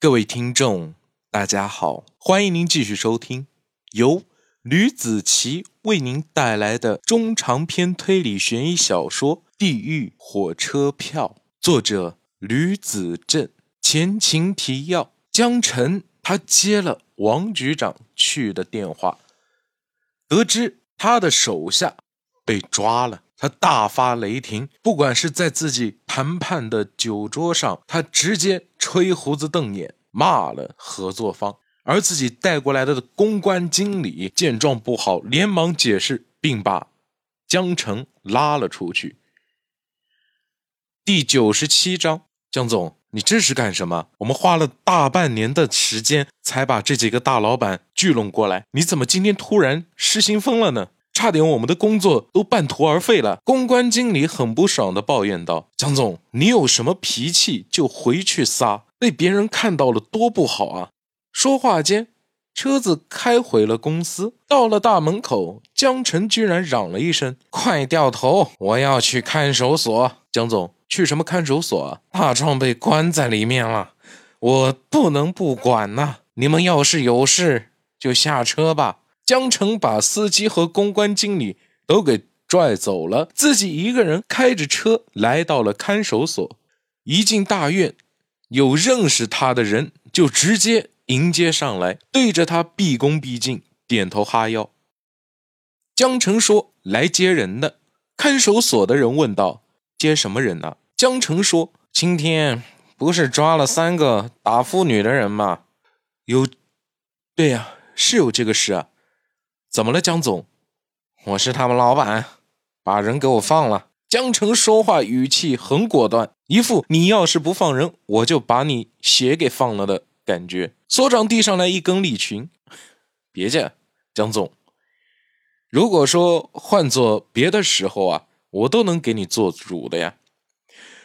各位听众，大家好，欢迎您继续收听由吕子奇为您带来的中长篇推理悬疑小说《地狱火车票》，作者吕子正。前情提要：江晨他接了王局长去的电话，得知他的手下被抓了。他大发雷霆，不管是在自己谈判的酒桌上，他直接吹胡子瞪眼，骂了合作方；而自己带过来的公关经理见状不好，连忙解释，并把江城拉了出去。第九十七章，江总，你这是干什么？我们花了大半年的时间才把这几个大老板聚拢过来，你怎么今天突然失心疯了呢？差点我们的工作都半途而废了。公关经理很不爽的抱怨道：“江总，你有什么脾气就回去撒，被别人看到了多不好啊！”说话间，车子开回了公司。到了大门口，江晨居然嚷了一声：“快掉头，我要去看守所。”江总，去什么看守所？啊大壮被关在里面了，我不能不管呐。你们要是有事，就下车吧。江城把司机和公关经理都给拽走了，自己一个人开着车来到了看守所。一进大院，有认识他的人就直接迎接上来，对着他毕恭毕敬，点头哈腰。江城说：“来接人的。”看守所的人问道：“接什么人呢？”江城说：“今天不是抓了三个打妇女的人吗？”有，对呀，是有这个事啊。怎么了，江总？我是他们老板，把人给我放了。江城说话语气很果断，一副你要是不放人，我就把你血给放了的感觉。所长递上来一根利群，别介，江总。如果说换做别的时候啊，我都能给你做主的呀。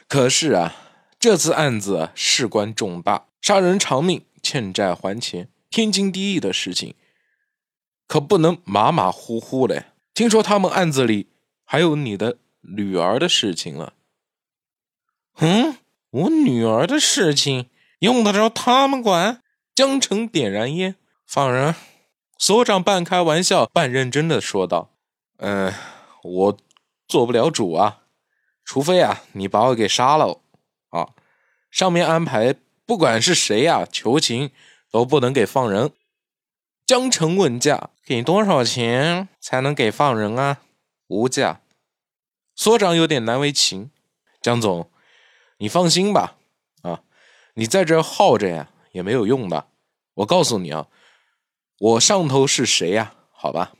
可是啊，这次案子事关重大，杀人偿命，欠债还钱，天经地义的事情。可不能马马虎虎嘞。听说他们案子里还有你的女儿的事情了。嗯，我女儿的事情用得着他们管？江城点燃烟，放人。所长半开玩笑半认真的说道：“嗯，我做不了主啊，除非啊你把我给杀了啊。上面安排不管是谁呀，求情都不能给放人。”江城问价：“给多少钱才能给放人啊？”无价。所长有点难为情：“江总，你放心吧，啊，你在这耗着呀也没有用的。我告诉你啊，我上头是谁呀？好吧，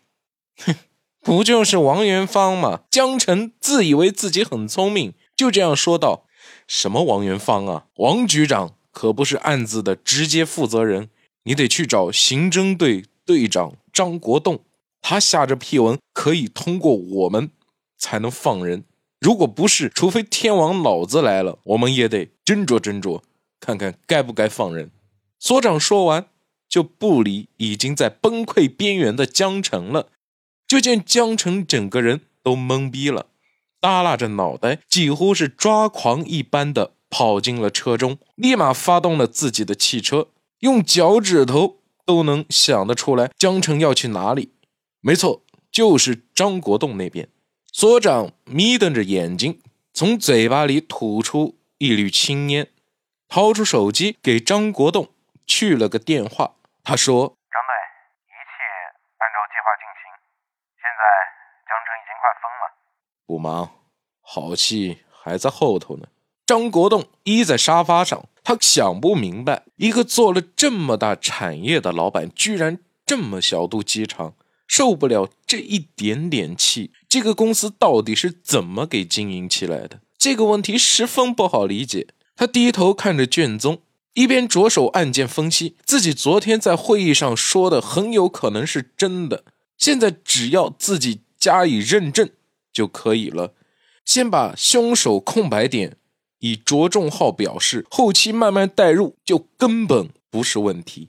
哼，不就是王元芳吗？”江城自以为自己很聪明，就这样说道：“什么王元芳啊？王局长可不是案子的直接负责人。”你得去找刑侦队队长张国栋，他下这批文可以通过我们才能放人。如果不是，除非天王老子来了，我们也得斟酌斟酌，看看该不该放人。所长说完，就不理已经在崩溃边缘的江城了。就见江城整个人都懵逼了，耷拉着脑袋，几乎是抓狂一般的跑进了车中，立马发动了自己的汽车。用脚趾头都能想得出来，江城要去哪里？没错，就是张国栋那边。所长眯瞪着眼睛，从嘴巴里吐出一缕青烟，掏出手机给张国栋去了个电话。他说：“张队，一切按照计划进行。现在江城已经快疯了。不忙，好戏还在后头呢。”张国栋依在沙发上。他想不明白，一个做了这么大产业的老板，居然这么小肚鸡肠，受不了这一点点气。这个公司到底是怎么给经营起来的？这个问题十分不好理解。他低头看着卷宗，一边着手案件分析。自己昨天在会议上说的很有可能是真的，现在只要自己加以认证就可以了。先把凶手空白点。以着重号表示，后期慢慢带入就根本不是问题。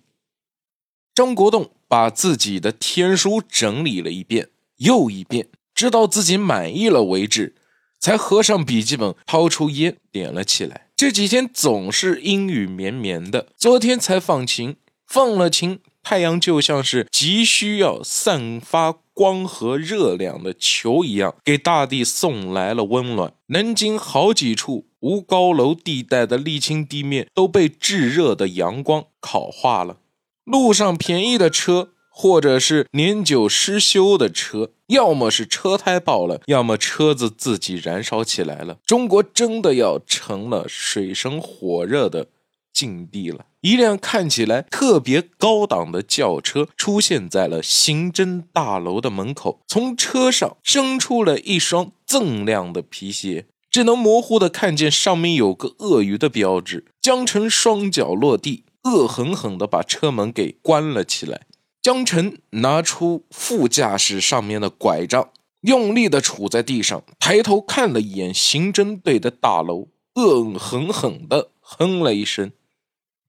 张国栋把自己的天书整理了一遍又一遍，直到自己满意了为止，才合上笔记本，掏出烟点了起来。这几天总是阴雨绵绵的，昨天才放晴，放了晴，太阳就像是急需要散发光和热量的球一样，给大地送来了温暖。南京好几处无高楼地带的沥青地面都被炙热的阳光烤化了，路上便宜的车。或者是年久失修的车，要么是车胎爆了，要么车子自己燃烧起来了。中国真的要成了水深火热的境地了。一辆看起来特别高档的轿车出现在了刑侦大楼的门口，从车上伸出了一双锃亮的皮鞋，只能模糊的看见上面有个鳄鱼的标志。江辰双脚落地，恶狠狠地把车门给关了起来。江晨拿出副驾驶上面的拐杖，用力的杵在地上，抬头看了一眼刑侦队的大楼，恶狠狠的哼了一声。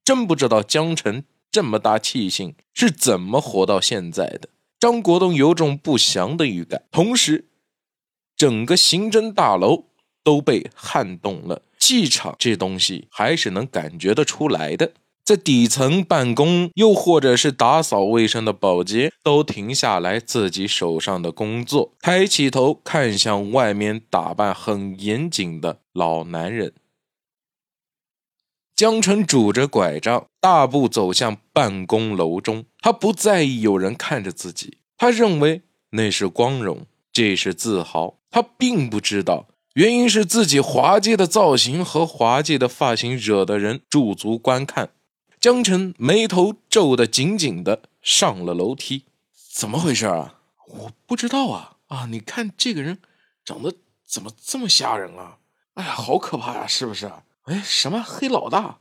真不知道江城这么大气性是怎么活到现在的。张国栋有种不祥的预感，同时，整个刑侦大楼都被撼动了。气场这东西还是能感觉得出来的。在底层办公，又或者是打扫卫生的保洁，都停下来自己手上的工作，抬起头看向外面打扮很严谨的老男人。江辰拄着拐杖，大步走向办公楼中。他不在意有人看着自己，他认为那是光荣，这是自豪。他并不知道，原因是自己滑稽的造型和滑稽的发型惹得人驻足观看。江辰眉头皱得紧紧的，上了楼梯。怎么回事啊？我不知道啊！啊，你看这个人长得怎么这么吓人啊？哎呀，好可怕呀，是不是？哎，什么黑老大？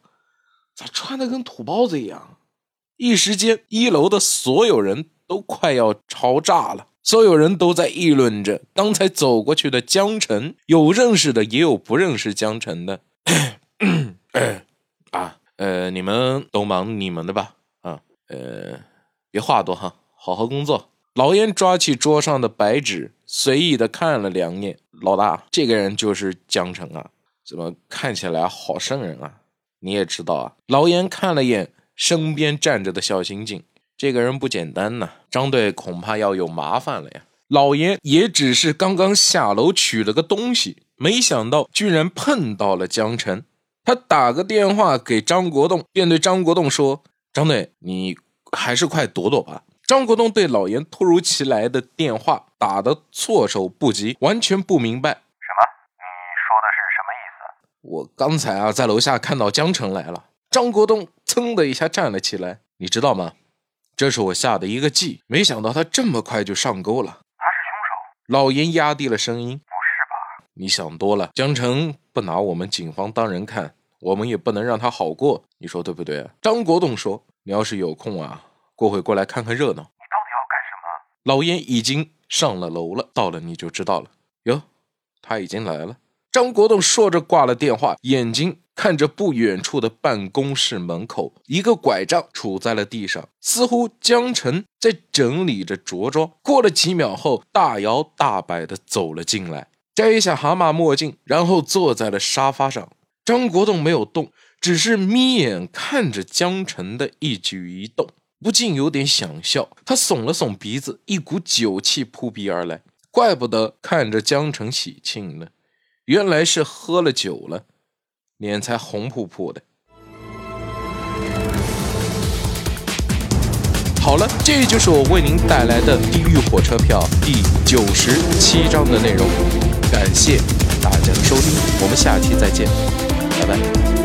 咋穿的跟土包子一样？一时间，一楼的所有人都快要吵炸了。所有人都在议论着刚才走过去的江辰，有认识的，也有不认识江辰的。啊。呃，你们都忙你们的吧，啊，呃，别话多哈，好好工作。老严抓起桌上的白纸，随意的看了两眼。老大，这个人就是江城啊，怎么看起来好瘆人啊？你也知道啊。老严看了眼身边站着的小刑警，这个人不简单呐，张队恐怕要有麻烦了呀。老严也只是刚刚下楼取了个东西，没想到居然碰到了江城。他打个电话给张国栋，便对张国栋说：“张队，你还是快躲躲吧。”张国栋对老严突如其来的电话打得措手不及，完全不明白。什么？你说的是什么意思？我刚才啊，在楼下看到江城来了。张国栋噌的一下站了起来。你知道吗？这是我下的一个计，没想到他这么快就上钩了。他是凶手？老严压低了声音：“不是吧？你想多了。江城。”不拿我们警方当人看，我们也不能让他好过，你说对不对？张国栋说：“你要是有空啊，过会过来看看热闹。”你到底要干什么？老严已经上了楼了，到了你就知道了。哟，他已经来了。张国栋说着挂了电话，眼睛看着不远处的办公室门口，一个拐杖杵在了地上，似乎江晨在整理着着装。过了几秒后，大摇大摆地走了进来。摘下蛤蟆墨镜，然后坐在了沙发上。张国栋没有动，只是眯眼看着江晨的一举一动，不禁有点想笑。他耸了耸鼻子，一股酒气扑鼻而来。怪不得看着江晨喜庆呢，原来是喝了酒了，脸才红扑扑的。好了，这就是我为您带来的《地狱火车票》第九十七章的内容。感谢大家的收听，我们下期再见，拜拜。